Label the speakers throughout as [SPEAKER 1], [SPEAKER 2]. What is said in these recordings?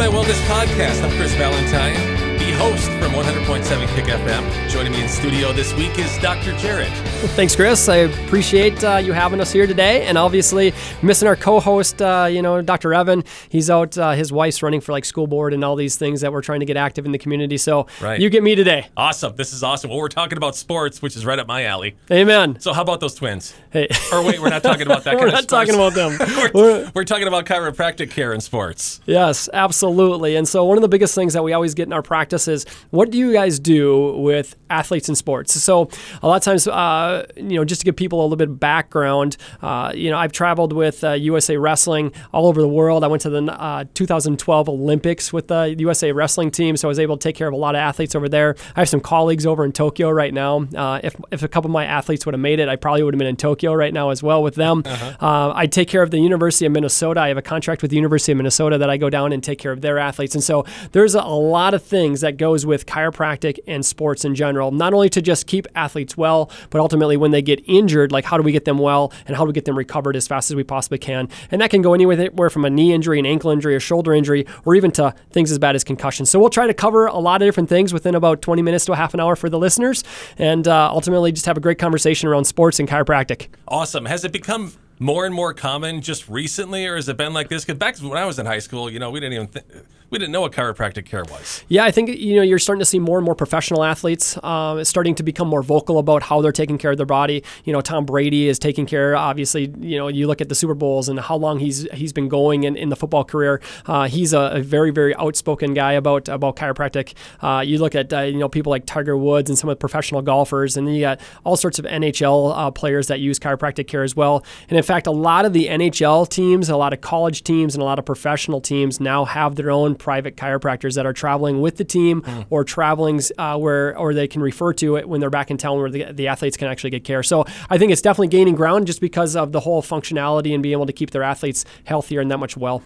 [SPEAKER 1] My Wellness Podcast. I'm Chris Valentine the host from 100.7 Kick FM. Joining me in studio this week is Dr. Jerod.
[SPEAKER 2] Thanks, Chris. I appreciate uh, you having us here today, and obviously missing our co-host, uh, you know, Dr. Evan. He's out. Uh, his wife's running for like school board and all these things that we're trying to get active in the community. So right. you get me today.
[SPEAKER 1] Awesome. This is awesome. Well, we're talking about sports, which is right up my alley.
[SPEAKER 2] Amen.
[SPEAKER 1] So how about those twins? Hey. Or wait, we're not talking about that.
[SPEAKER 2] we're not talking about them.
[SPEAKER 1] we're, we're talking about chiropractic care in sports.
[SPEAKER 2] Yes, absolutely. And so one of the biggest things that we always get in our practice is what do you guys do with athletes in sports? So a lot of times, uh, you know, just to give people a little bit of background, uh, you know, I've traveled with uh, USA Wrestling all over the world. I went to the uh, 2012 Olympics with the USA Wrestling team, so I was able to take care of a lot of athletes over there. I have some colleagues over in Tokyo right now. Uh, if, if a couple of my athletes would have made it, I probably would have been in Tokyo right now as well with them. Uh-huh. Uh, I take care of the University of Minnesota. I have a contract with the University of Minnesota that I go down and take care of their athletes, and so there's a, a lot of things that goes with chiropractic and sports in general, not only to just keep athletes well, but ultimately when they get injured, like how do we get them well and how do we get them recovered as fast as we possibly can? And that can go anywhere from a knee injury, an ankle injury, a shoulder injury, or even to things as bad as concussion. So we'll try to cover a lot of different things within about 20 minutes to a half an hour for the listeners and uh, ultimately just have a great conversation around sports and chiropractic.
[SPEAKER 1] Awesome. Has it become more and more common just recently, or has it been like this? Because back when I was in high school, you know, we didn't even we didn't know what chiropractic care was.
[SPEAKER 2] Yeah, I think you know you're starting to see more and more professional athletes uh, starting to become more vocal about how they're taking care of their body. You know, Tom Brady is taking care. Obviously, you know, you look at the Super Bowls and how long he's he's been going in, in the football career. Uh, he's a, a, very very outspoken guy about about chiropractic. Uh, you look at uh, you know people like Tiger Woods and some of the professional golfers, and then you got all sorts of NHL uh, players that use chiropractic care as well. And in fact, a lot of the NHL teams, a lot of college teams, and a lot of professional teams now have their own private chiropractors that are traveling with the team mm. or traveling uh, where or they can refer to it when they're back in town where the, the athletes can actually get care. So I think it's definitely gaining ground just because of the whole functionality and being able to keep their athletes healthier and that much well.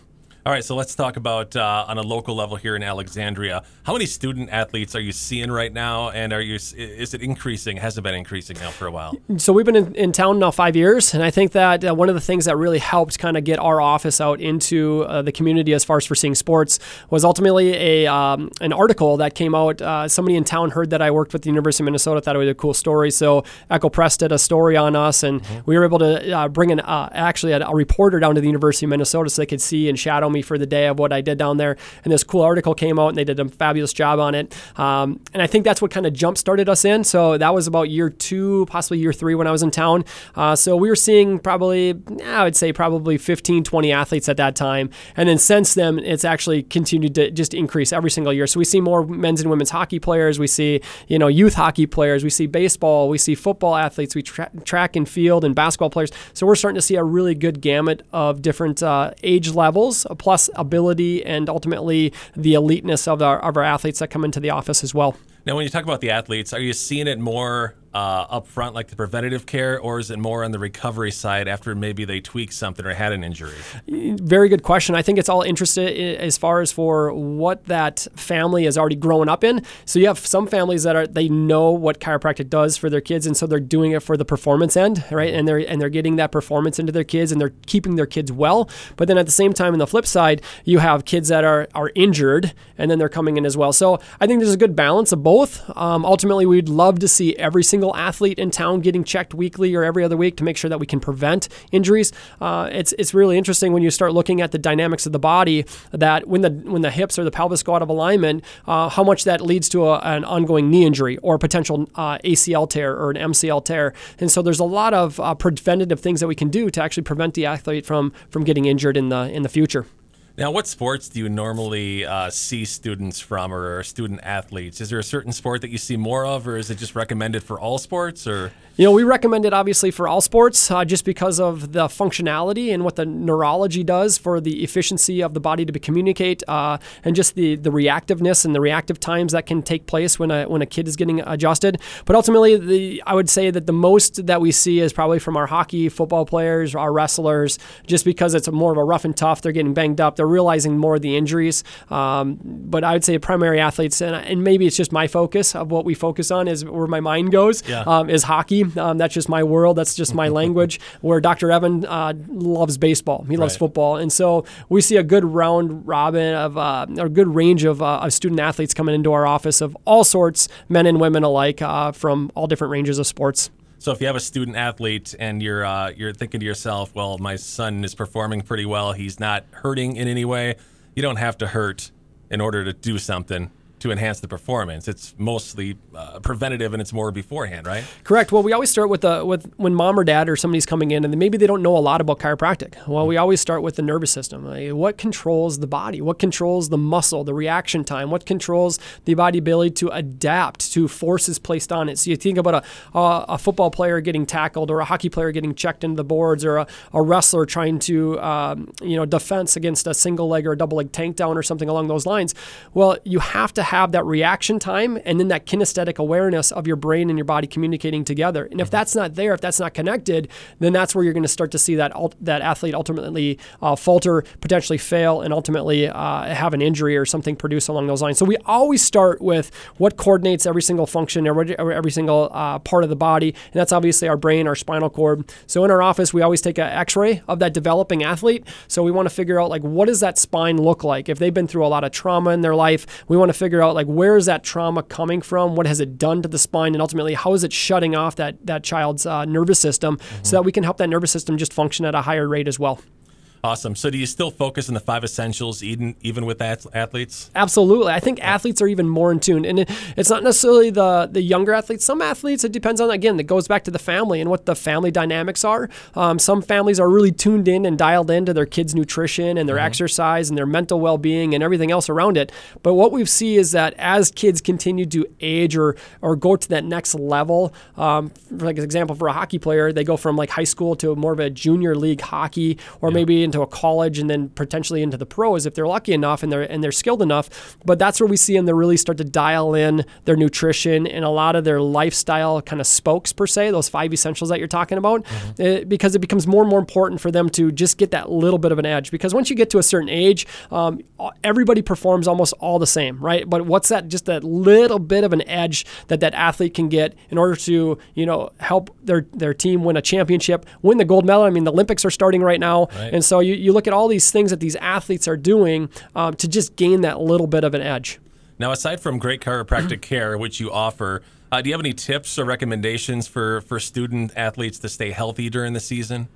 [SPEAKER 1] All right, so let's talk about uh, on a local level here in Alexandria. How many student athletes are you seeing right now, and are you is it increasing? Has it been increasing now for a while?
[SPEAKER 2] So we've been in, in town now five years, and I think that uh, one of the things that really helped kind of get our office out into uh, the community as far as for seeing sports was ultimately a um, an article that came out. Uh, somebody in town heard that I worked with the University of Minnesota, thought it was a cool story, so Echo Press did a story on us, and mm-hmm. we were able to uh, bring an uh, actually a, a reporter down to the University of Minnesota so they could see and shadow me for the day of what I did down there. And this cool article came out, and they did a fabulous job on it. Um, and I think that's what kind of jump started us in. So that was about year two, possibly year three when I was in town. Uh, so we were seeing probably, I would say, probably 15, 20 athletes at that time. And then since then, it's actually continued to just increase every single year. So we see more men's and women's hockey players. We see, you know, youth hockey players. We see baseball. We see football athletes. We tra- track and field and basketball players. So we're starting to see a really good gamut of different uh, age levels, plus ability and ultimately the eliteness of our, of our athletes that come into the office as well.
[SPEAKER 1] Now, when you talk about the athletes, are you seeing it more uh, up front, like the preventative care, or is it more on the recovery side after maybe they tweaked something or had an injury?
[SPEAKER 2] Very good question. I think it's all interested as far as for what that family has already grown up in. So you have some families that are they know what chiropractic does for their kids, and so they're doing it for the performance end, right? And they're and they're getting that performance into their kids, and they're keeping their kids well. But then at the same time, on the flip side, you have kids that are are injured, and then they're coming in as well. So I think there's a good balance of both. Um, ultimately, we'd love to see every single single athlete in town getting checked weekly or every other week to make sure that we can prevent injuries. Uh, it's it's really interesting when you start looking at the dynamics of the body that when the when the hips or the pelvis go out of alignment, uh, how much that leads to a, an ongoing knee injury or potential uh, ACL tear or an MCL tear. And so there's a lot of uh, preventative things that we can do to actually prevent the athlete from from getting injured in the in the future.
[SPEAKER 1] Now, what sports do you normally uh, see students from or student athletes? Is there a certain sport that you see more of, or is it just recommended for all sports? Or
[SPEAKER 2] you know, we recommend it obviously for all sports, uh, just because of the functionality and what the neurology does for the efficiency of the body to communicate, uh, and just the the reactiveness and the reactive times that can take place when a when a kid is getting adjusted. But ultimately, the I would say that the most that we see is probably from our hockey, football players, our wrestlers, just because it's more of a rough and tough. They're getting banged up they're realizing more of the injuries. Um, but I would say primary athletes, and, and maybe it's just my focus of what we focus on is where my mind goes.
[SPEAKER 1] Yeah.
[SPEAKER 2] Um, is hockey. Um, that's just my world. That's just my language. Where Dr. Evan uh, loves baseball. He loves
[SPEAKER 1] Right.
[SPEAKER 2] football, and so we see a good round robin of uh, a good range of, uh, of student athletes coming into our office of all sorts, men and women alike, uh, from all different ranges of sports.
[SPEAKER 1] So if you have a student athlete and you're uh, you're thinking to yourself, well, my son is performing pretty well. He's not hurting in any way. You don't have to hurt in order to do something to enhance the performance. It's mostly uh, preventative and it's more beforehand, right?
[SPEAKER 2] Correct. Well, we always start with the with when mom or dad or somebody's coming in and maybe they don't know a lot about chiropractic. Well, we always start with the nervous system. Like, what controls the body? What controls the muscle, the reaction time? What controls the body ability to adapt to forces placed on it? So you think about a a, a football player getting tackled or a hockey player getting checked into the boards or a, a wrestler trying to um, you know defense against a single leg or a double leg tank down or something along those lines. Well, you have to have that reaction time and then that kinesthetic awareness of your brain and your body communicating together. And if that's not there, if that's not connected, then that's where you're going to start to see that that athlete ultimately uh, falter, potentially fail, and ultimately uh, have an injury or something produce along those lines. So we always start with what coordinates every single function, every, every single uh, part of the body, and that's obviously our brain, our spinal cord. So in our office, we always take an X-ray of that developing athlete. So we want to figure out like what does that spine look like if they've been through a lot of trauma in their life. We want to figure out like where is that trauma coming from? What has it done to the spine? And ultimately, how is it shutting off that, that child's uh, nervous system so that we can help that nervous system just function at a higher rate as well?
[SPEAKER 1] Awesome. So do you still focus on the five essentials even even with athletes?
[SPEAKER 2] Absolutely. I think athletes are even more in tune. And it, it's not necessarily the, the younger athletes. Some athletes, it depends on, again, it goes back to the family and what the family dynamics are. Um, some families are really tuned in and dialed into their kids' nutrition and their exercise and their mental well being and everything else around it. But what we see is that as kids continue to age or, or go to that next level, um, for like an example, for a hockey player, they go from like high school to more of a junior league hockey or maybe into a college and then potentially into the pros if they're lucky enough and they're and they're skilled enough. But that's where we see them to really start to dial in their nutrition and a lot of their lifestyle kind of spokes per se, those five essentials that you're talking about, It- because it becomes more and more important for them to just get that little bit of an edge. Because once you get to a certain age, um, everybody performs almost all the same, right? But what's that just that little bit of an edge that that athlete can get in order to you know help their their team win a championship, win the gold medal? I mean, the Olympics are starting right now,
[SPEAKER 1] Right.
[SPEAKER 2] and so you, you look at all these things that these athletes are doing um, to just gain that little bit of an edge.
[SPEAKER 1] Now, aside from great chiropractic care, which you offer, uh, do you have any tips or recommendations for, for student athletes to stay healthy during the season?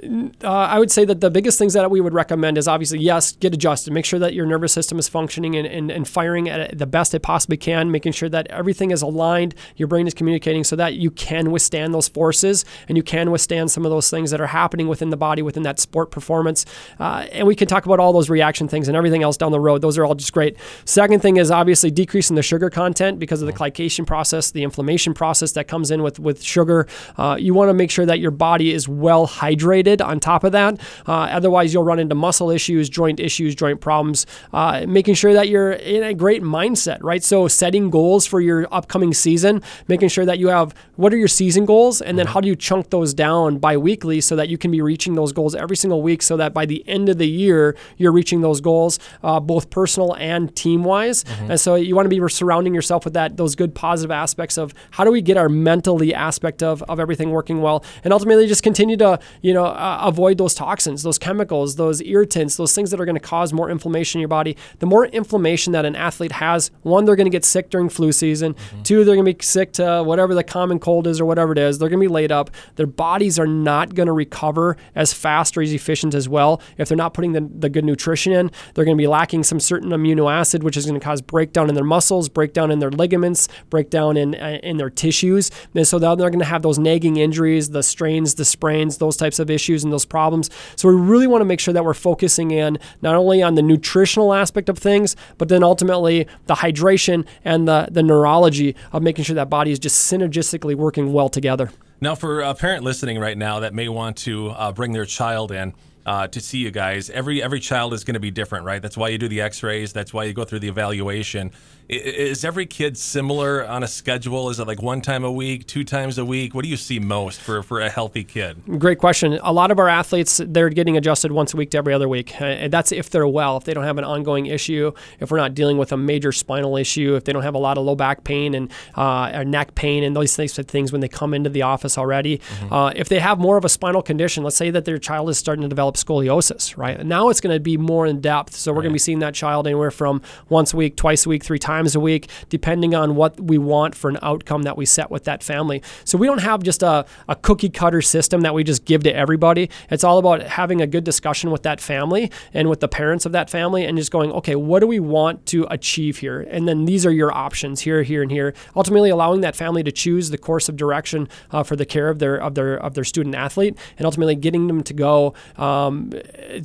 [SPEAKER 2] Uh, I would say that the biggest things that we would recommend is obviously, yes, get adjusted. Make sure that your nervous system is functioning and, and, and firing at the best it possibly can, making sure that everything is aligned, your brain is communicating so that you can withstand those forces and you can withstand some of those things that are happening within the body, within that sport performance. Uh, and we can talk about all those reaction things and everything else down the road. Those are all just great. Second thing is obviously decreasing the sugar content because of the glycation process, the inflammation process that comes in with, with sugar. Uh, you want to make sure that your body is well hydrated on top of that. Uh, otherwise, you'll run into muscle issues, joint issues, joint problems. Uh, making sure that you're in a great mindset, right? So, setting goals for your upcoming season, making sure that you have what are your season goals, and then how do you chunk those down bi weekly so that you can be reaching those goals every single week so that by the end of the year, you're reaching those goals, uh, both personal and team wise. And so, you want to be surrounding yourself with that, those good positive aspects of how do we get our mentally aspect of, of everything working well, and ultimately just continue to, you know, uh, avoid those toxins, those chemicals, those irritants, those things that are going to cause more inflammation in your body. The more inflammation that an athlete has, one, they're going to get sick during flu season. Two, they're going to be sick to whatever the common cold is or whatever it is. They're going to be laid up. Their bodies are not going to recover as fast or as efficient as well if they're not putting the, the good nutrition in. They're going to be lacking some certain amino acid, which is going to cause breakdown in their muscles, breakdown in their ligaments, breakdown in uh, in their tissues. And so they're going to have those nagging injuries, the strains, the sprains, those types of issues and those problems. So we really want to make sure that we're focusing in not only on the nutritional aspect of things, but then ultimately the hydration and the, the neurology of making sure that body is just synergistically working well together.
[SPEAKER 1] Now, for a parent listening right now that may want to uh, bring their child in, uh, to see you guys. Every every child is going to be different, right? That's why you do the X-rays. That's why you go through the evaluation. Is every kid similar on a schedule? Is it like one time a week, two times a week? What do you see most for for a healthy kid?
[SPEAKER 2] Great question. A lot of our athletes, they're getting adjusted once a week to every other week. Uh, And that's if they're well, if they don't have an ongoing issue, if we're not dealing with a major spinal issue, if they don't have a lot of low back pain and uh, neck pain and those types of things when they come into the office already. Uh, if they have more of a spinal condition, let's say that their child is starting to develop scoliosis, right? Now it's going to be more in depth. So we're going to be seeing that child anywhere from once a week, twice a week, three times a week, depending on what we want for an outcome that we set with that family. So we don't have just a, a cookie cutter system that we just give to everybody. It's all about having a good discussion with that family and with the parents of that family and just going, okay, what do we want to achieve here? And then these are your options here, here, and here. Ultimately allowing that family to choose the course of direction uh, for the care of their of their of their student athlete and ultimately getting them to go um,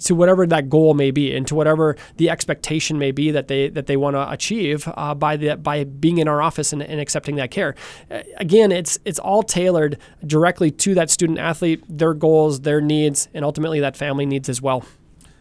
[SPEAKER 2] to whatever that goal may be and to whatever the expectation may be that they that they want to achieve uh, by the by being in our office and, and accepting that care. Uh, again, it's it's all tailored directly to that student athlete, their goals, their needs, and ultimately that family needs as well.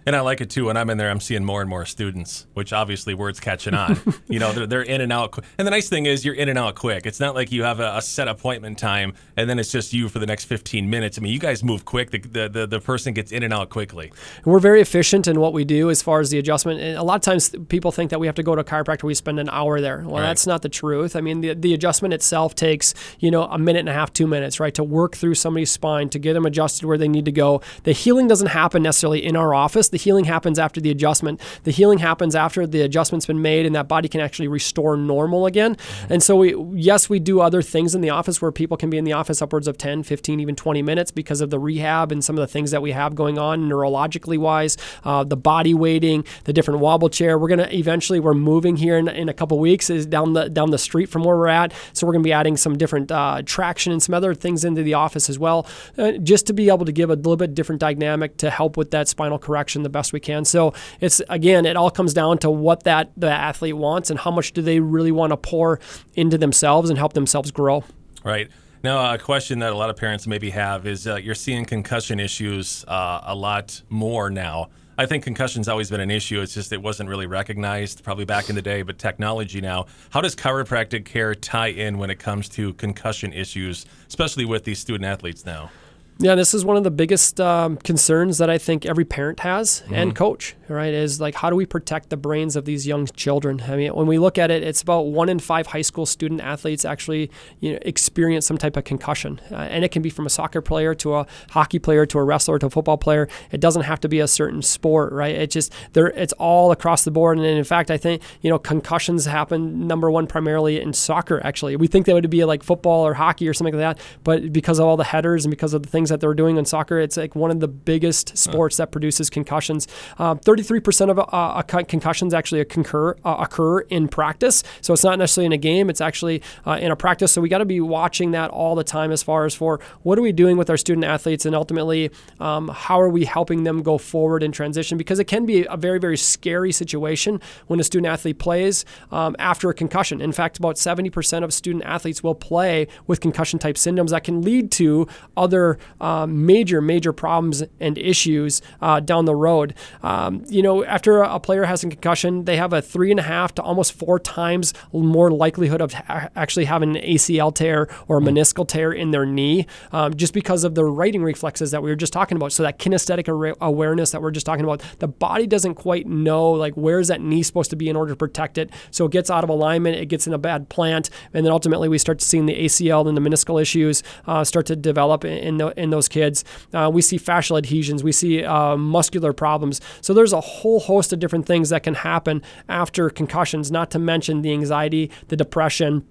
[SPEAKER 1] And I like it too. When I'm in there, I'm seeing more and more students, which obviously word's catching on. you know, they're, they're in and out. qu- And the nice thing is, you're in and out quick. It's not like you have a, a set appointment time and then it's just you for the next 15 minutes. I mean, you guys move quick. The, the, the, the person gets in and out quickly.
[SPEAKER 2] We're very efficient in what we do as far as the adjustment. And a lot of times people think that we have to go to a chiropractor, we spend an hour there. Well,
[SPEAKER 1] Right.
[SPEAKER 2] that's not the truth. I mean, the, the adjustment itself takes, you know, a minute and a half, two minutes, right, to work through somebody's spine, to get them adjusted where they need to go. The healing doesn't happen necessarily in our office. The healing happens after the adjustment. The healing happens after the adjustment's been made and that body can actually restore normal again. And so we, yes, we do other things in the office where people can be in the office upwards of 10, 15, even 20 minutes because of the rehab and some of the things that we have going on neurologically wise, uh, the body weighting, the different wobble chair. We're to eventually, we're moving here in, in a couple weeks is down the, down the street from where we're at. So we're to be adding some different uh, traction and some other things into the office as well, uh, just to be able to give a little bit different dynamic to help with that spinal correction the best we can. So it's again, it all comes down to what that the athlete wants and how much do they really want to pour into themselves and help themselves grow.
[SPEAKER 1] Right. Now, a question that a lot of parents maybe have is uh, you're seeing concussion issues uh, a lot more now. I think concussion's always been an issue. It's just it wasn't really recognized probably back in the day, but technology now. How does chiropractic care tie in when it comes to concussion issues, especially with these student athletes now?
[SPEAKER 2] Yeah, this is one of the biggest um, concerns that I think every parent has and coach, right? Is like, how do we protect the brains of these young children? I mean, when we look at it, it's about one in five high school student athletes actually you know, experience some type of concussion. Uh, and it can be from a soccer player to a hockey player to a wrestler to a football player. It doesn't have to be a certain sport, right? It just, there, it's all across the board. And in fact, I think, you know, concussions happen, number one, primarily in soccer, actually. We think that would be like football or hockey or something like that. But because of all the headers and because of the things that they're doing in soccer, it's like one of the biggest sports that produces concussions. Um, 33% of uh, uh, concussions actually concur, uh, occur in practice. So it's not necessarily in a game, it's actually uh, in a practice. So we got to be watching that all the time as far as for what are we doing with our student athletes and ultimately um, how are we helping them go forward in transition because it can be a very, very scary situation when a student athlete plays um, after a concussion. In fact, about 70% of student athletes will play with concussion type syndromes that can lead to other um, major, major problems and issues uh, down the road. Um, you know, after a player has a concussion, they have a three and a half to almost four times more likelihood of ha- actually having an ACL tear or a meniscal tear in their knee um, just because of the righting reflexes that we were just talking about. So that kinesthetic ar- awareness that we're just talking about, the body doesn't quite know like where's that knee supposed to be in order to protect it. So it gets out of alignment, it gets in a bad plant, and then ultimately we start seeing the ACL and the meniscal issues uh, start to develop in, tho- in those kids. Uh, we see fascial adhesions, we see uh, muscular problems. So there's a whole host of different things that can happen after concussions, not to mention the anxiety, the depression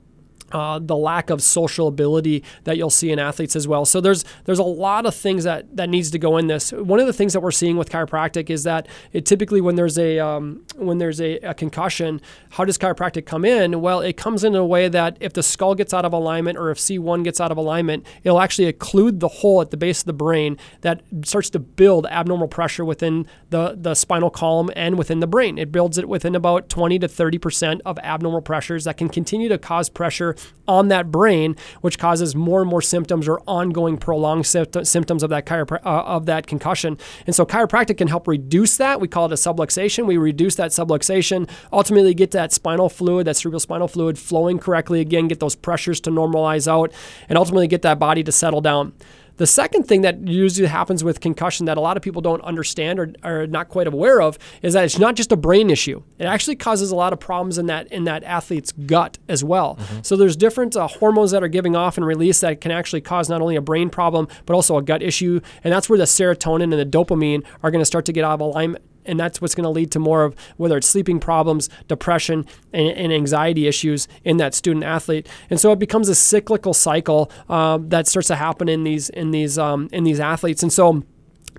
[SPEAKER 2] uh, the lack of social ability that you'll see in athletes as well. So there's there's a lot of things that that needs to go in this. One of the things that we're seeing with chiropractic is that it typically when there's a um, when there's a, a concussion, how does chiropractic come in? Well, it comes in a way that if the skull gets out of alignment or if C1 gets out of alignment, it'll actually occlude the hole at the base of the brain that starts to build abnormal pressure within the the spinal column and within the brain. It builds it within about 20 to 30 percent of abnormal pressures that can continue to cause pressure on that brain, which causes more and more symptoms or ongoing prolonged symptoms of that chiropr- uh, of that concussion. And so chiropractic can help reduce that. We call it a subluxation. We reduce that subluxation, ultimately get that spinal fluid, that cerebral spinal fluid flowing correctly again, get those pressures to normalize out, and ultimately get that body to settle down. The second thing that usually happens with concussion that a lot of people don't understand or are not quite aware of is that it's not just a brain issue. It actually causes a lot of problems in that in that athlete's gut as well. Mm-hmm. So there's different uh, hormones that are giving off and released that can actually cause not only a brain problem but also a gut issue, and that's where the serotonin and the dopamine are going to start to get out of alignment and that's what's going to lead to more of whether it's sleeping problems, depression, and, and, anxiety issues in that student athlete. And so it becomes a cyclical cycle uh, that starts to happen in these in these um, in these athletes. And so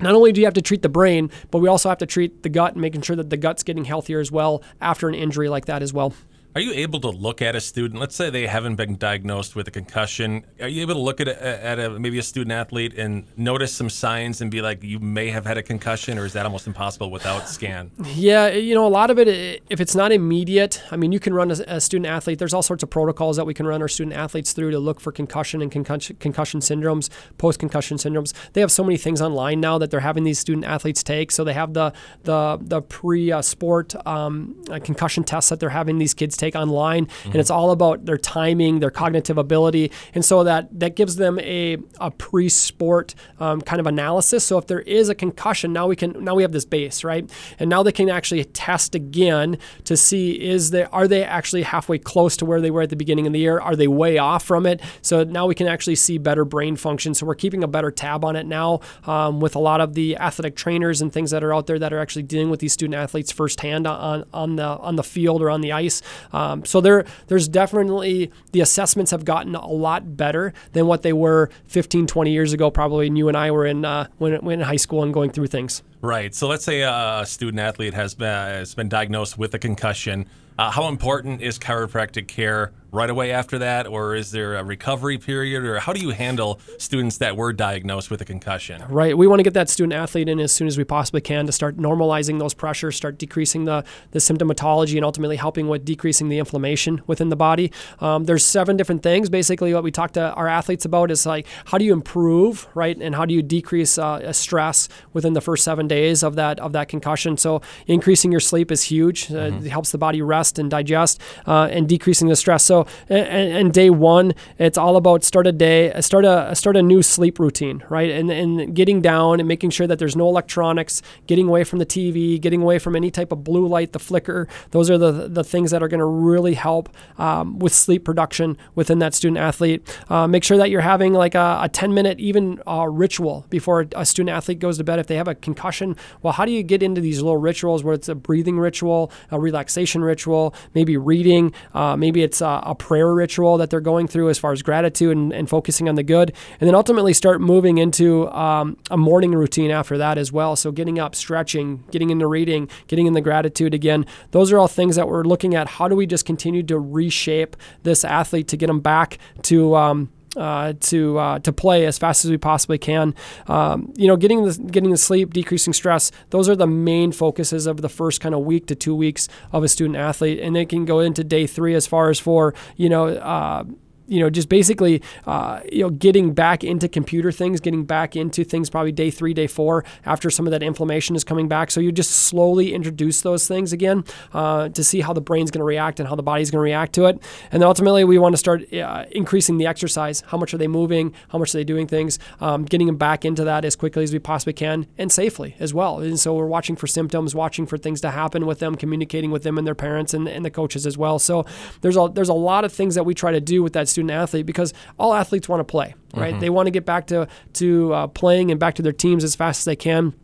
[SPEAKER 2] not only do you have to treat the brain, but we also have to treat the gut and making sure that the gut's getting healthier as well after an injury like that as well.
[SPEAKER 1] Are you able to look at a student? Let's say they haven't been diagnosed with a concussion. Are you able to look at a, at a, maybe a student athlete and notice some signs and be like, you may have had a concussion, or is that almost impossible without scan?
[SPEAKER 2] Yeah, you know, a lot of it, if it's not immediate, I mean, you can run a, a student athlete. There's all sorts of protocols that we can run our student athletes through to look for concussion and concussion, concussion syndromes, post concussion syndromes. They have so many things online now that they're having these student athletes take. So they have the the the pre sport um, concussion tests that they're having these kids take online, mm-hmm. and it's all about their timing, their cognitive ability, and so that that gives them a, a pre-sport um, kind of analysis. So if there is a concussion, now we can now we have this base, right? And now they can actually test again to see is they are they actually halfway close to where they were at the beginning of the year? Are they way off from it? So now we can actually see better brain function. So we're keeping a better tab on it now um, with a lot of the athletic trainers and things that are out there that are actually dealing with these student athletes firsthand on on the on the field or on the ice. Um, so there, there's definitely the assessments have gotten a lot better than what they were 15, 20 years ago, probably. And you and I were in uh, when, when in high school and going through things.
[SPEAKER 1] Right. So let's say a student athlete has been, has been diagnosed with a concussion. Uh, how important is chiropractic care right away after that, or is there a recovery period, or how do you handle students that were diagnosed with a concussion?
[SPEAKER 2] Right. We want to get that student athlete in as soon as we possibly can to start normalizing those pressures, start decreasing the, the symptomatology, and ultimately helping with decreasing the inflammation within the body. Um, there's seven different things. Basically, what we talk to our athletes about is like how do you improve, right, and how do you decrease uh, stress within the first seven days of that of that concussion. So increasing your sleep is huge. Uh, mm-hmm. It helps the body rest and digest, uh, and decreasing the stress. So and, and, day one, it's all about start a day, start a start a new sleep routine, right? And and getting down and making sure that there's no electronics, getting away from the TV, getting away from any type of blue light, the flicker. Those are the the things that are going to really help um, with sleep production within that student athlete. Uh, make sure that you're having like a, a 10 minute even uh, ritual before a student athlete goes to bed. If they have a concussion, well, how do you get into these little rituals where it's a breathing ritual, a relaxation ritual, maybe reading, uh, maybe it's a, a prayer ritual that they're going through as far as gratitude and, and focusing on the good. And then ultimately start moving into um, a morning routine after that as well. So getting up, stretching, getting into reading, getting in the gratitude again. Those are all things that we're looking at. How do we just continue to reshape this athlete to get them back to um, uh, to uh, to play as fast as we possibly can. Um, you know, getting the getting the sleep, decreasing stress. Those are the main focuses of the first kind of week to two weeks of a student athlete, and they can go into day three as far as for you know. Uh, you know, just basically, uh, you know, getting back into computer things, getting back into things probably day three, day four after some of that inflammation is coming back. So you just slowly introduce those things again uh, to see how the brain's going to react and how the body's going to react to it. And then ultimately, we want to start uh, increasing the exercise. How much are they moving? How much are they doing things? Um, getting them back into that as quickly as we possibly can and safely as well. And so we're watching for symptoms, watching for things to happen with them, communicating with them and their parents and, and the coaches as well. So there's a there's a lot of things that we try to do with that student athlete because all athletes want to play, right? Mm-hmm. They want to get back to to uh, playing and back to their teams as fast as they can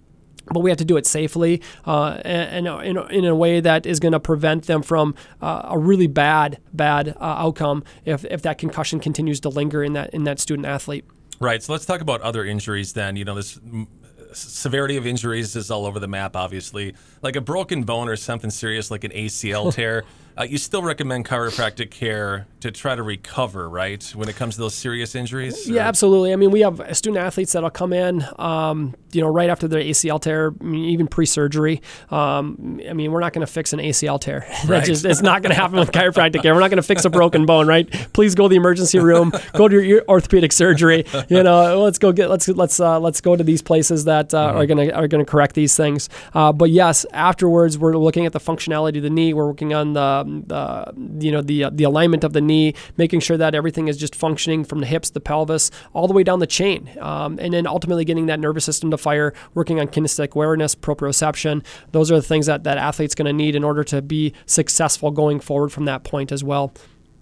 [SPEAKER 2] but we have to do it safely uh, and, in, in a way that is going to prevent them from uh, a really bad bad uh, outcome if, if that concussion continues to linger in that in that student athlete.
[SPEAKER 1] Right. So let's talk about other injuries then. You know, this severity of injuries is all over the map, obviously. Like a broken bone or something serious like an ACL tear. uh, you still recommend chiropractic care to try to recover, right? When it comes to those serious injuries?
[SPEAKER 2] Yeah, absolutely. I mean, we have student athletes that'll come in, um, you know, right after their ACL tear, I mean, even pre-surgery. Um, I mean, we're not going to fix an ACL tear. that
[SPEAKER 1] Right.
[SPEAKER 2] just it's not going to happen with chiropractic care. We're not going to fix a broken bone, right? Please go to the emergency room. Go to your, orthopedic surgery. You know, let's go get let's let's uh, let's go to these places that uh, are going to are going to correct these things. Uh, but yes, afterwards, we're looking at the functionality of the knee. We're working on the the you know the uh, the alignment of the knee, making sure that everything is just functioning from the hips, the pelvis, all the way down the chain, um, and then ultimately getting that nervous system to fire. Working on kinesthetic awareness, proprioception. Those are the things that that athlete's going to need in order to be successful going forward from that point as well.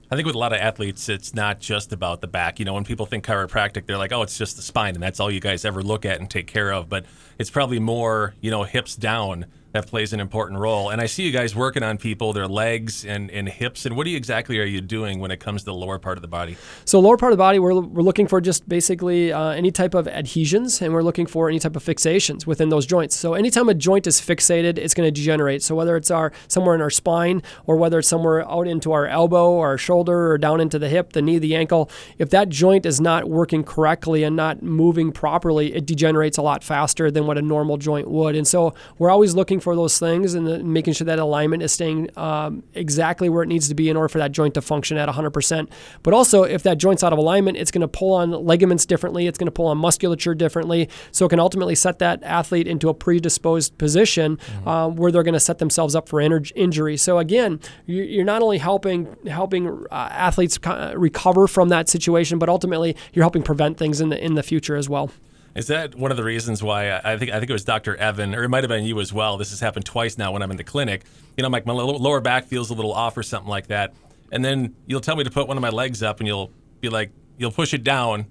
[SPEAKER 1] I think with a lot of athletes, it's not just about the back. You know, when people think chiropractic, they're like, oh, it's just the spine, and that's all you guys ever look at and take care of. But it's probably more, you know, hips down that plays an important role. And I see you guys working on people, their legs and, and hips. And what do you exactly are you doing when it comes to the lower part of the body?
[SPEAKER 2] So lower part of the body, we're, we're looking for just basically uh, any type of adhesions, and we're looking for any type of fixations within those joints. So anytime a joint is fixated, it's going to degenerate. So whether it's our somewhere in our spine, or whether it's somewhere out into our elbow, or our shoulder, or down into the hip, the knee, the ankle, if that joint is not working correctly and not moving properly, it degenerates a lot faster than what a normal joint would. And so we're always looking for those things and the, making sure that alignment is staying um, exactly where it needs to be in order for that joint to function at 100%. But also, if that joint's out of alignment, it's going to pull on ligaments differently, it's going to pull on musculature differently. So it can ultimately set that athlete into a predisposed position uh, where they're going to set themselves up for injury. So again, you- you're not only helping helping uh, athletes co- recover from that situation, but ultimately you're helping prevent things in the in the future as well.
[SPEAKER 1] Is that one of the reasons why I think I think it was Dr. Evan, or it might have been you as well. This has happened twice now when I'm in the clinic. You know, like my lower back feels a little off or something like that, and then you'll tell me to put one of my legs up, and you'll be like, you'll push it down,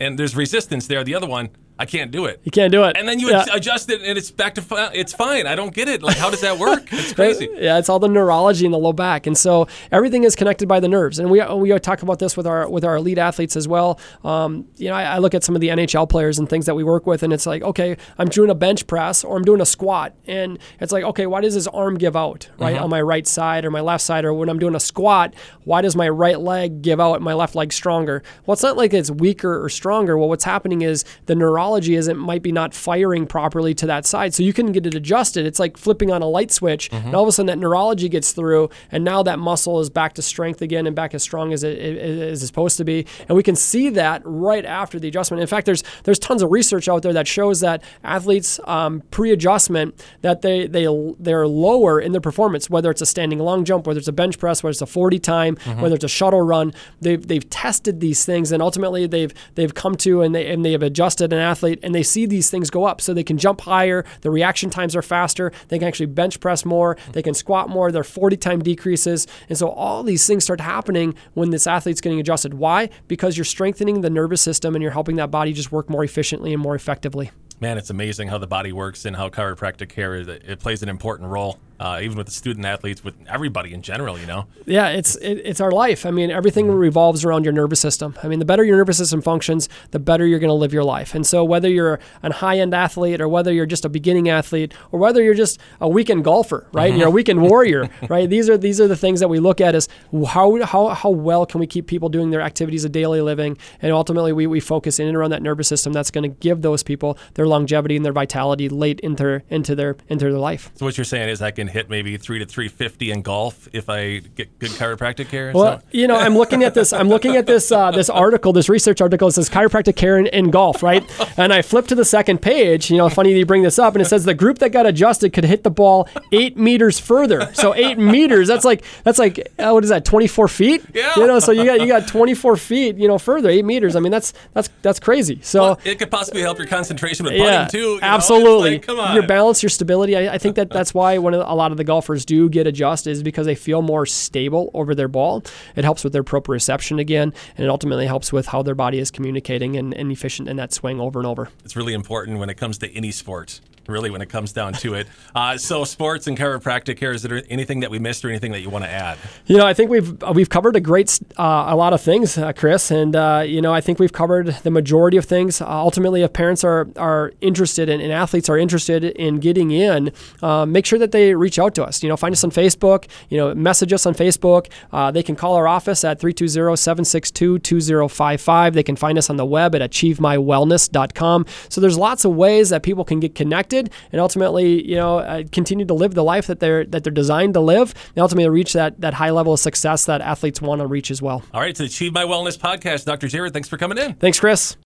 [SPEAKER 1] and there's resistance there. The other one, I can't do it.
[SPEAKER 2] You can't do it.
[SPEAKER 1] And then you
[SPEAKER 2] Yeah.
[SPEAKER 1] adjust it, and it's back to fi- it's fine. I don't get it. Like, how does that work? It's crazy.
[SPEAKER 2] Yeah, it's all the neurology in the low back, and so everything is connected by the nerves. And we we talk about this with our with our elite athletes as well. Um, you know, I, I look at some of the NHL players and things that we work with, and it's like, okay, I'm doing a bench press or I'm doing a squat, and it's like, okay, why does his arm give out right on my right side or my left side, or when I'm doing a squat, why does my right leg give out, my left leg stronger? Well, it's not like it's weaker or stronger. Well, what's happening is the neurology is it might be not firing properly to that side, so you can get it adjusted. It's like flipping on a light switch, and all of a sudden that neurology gets through, and now that muscle is back to strength again and back as strong as it is supposed to be. And we can see that right after the adjustment. In fact, there's there's tons of research out there that shows that athletes um, pre-adjustment that they they they're lower in their performance, whether it's a standing long jump, whether it's a bench press, whether it's a 40 time, whether it's a shuttle run. They've they've tested these things, and ultimately they've they've come to and they and they have adjusted an athlete, and they see these things go up, so they can jump higher. The reaction times are faster. They can actually bench press more. They can squat more. Their 40 time decreases, and so all these things start happening when this athlete's getting adjusted. Why? Because you're strengthening the nervous system and you're helping that body just work more efficiently and more effectively.
[SPEAKER 1] Man, it's amazing how the body works and how chiropractic care it plays an important role, uh, even with the student athletes, with everybody in general. You know,
[SPEAKER 2] Yeah, it's it, it's our life. I mean, everything revolves around your nervous system. I mean, the better your nervous system functions, the better you're going to live your life. And so, whether you're a high-end athlete or whether you're just a beginning athlete or whether you're just a weekend golfer, right? You're a weekend warrior, right? These are these are the things that we look at as how how how well can we keep people doing their activities of daily living, and ultimately we, we focus in and around that nervous system that's going to give those people their longevity and their vitality late into their into their into their life.
[SPEAKER 1] so what you're saying is I can hit maybe three to three fifty in golf if I get good chiropractic care.
[SPEAKER 2] Well,
[SPEAKER 1] so,
[SPEAKER 2] you know, I'm looking at this. I'm looking at this uh, this article, this research article. It says chiropractic care in, in golf, right? And I flip to the second page. You know, funny that you bring this up, and it says the group that got adjusted could hit the ball eight meters further. So eight meters. That's like that's like uh, what is that? 24 feet.
[SPEAKER 1] Yeah.
[SPEAKER 2] You know, so you got you got 24 feet. You know, further eight meters. I mean, that's that's that's crazy. So.
[SPEAKER 1] Well, it could possibly help your concentration with putting
[SPEAKER 2] yeah,
[SPEAKER 1] too. you know?
[SPEAKER 2] Absolutely.
[SPEAKER 1] like, come on.
[SPEAKER 2] Your balance, your stability. I, I think that that's why when a lot of the golfers do get adjusted is because they feel more stable over their ball. It helps with their proprioception again, and it ultimately helps with how their body is communicating and, and efficient in that swing over and over.
[SPEAKER 1] it's really important when it comes to any sport. Really, when it comes down to it. Uh, so, sports and chiropractic care. Is there anything that we missed, or anything that you want to add?
[SPEAKER 2] You know, I think we've we've covered a great uh, a lot of things, uh, Chris, and uh, you know, I think we've covered the majority of things. Uh, ultimately, if parents are are interested in, and athletes are interested in getting in, uh, make sure that they reach out to us. You know, find us on Facebook. You know, message us on Facebook. they can call our office at 320-762-2055. They can find us on the web at achievemywellness.com. So there's lots of ways that people can get connected and ultimately, you know, uh, continue to live the life that they're that they're designed to live, and ultimately reach that that high level of success that athletes want to reach as well.
[SPEAKER 1] All right, to Achieve My Wellness podcast, Dr. Jerod, thanks for coming in.
[SPEAKER 2] Thanks, Chris.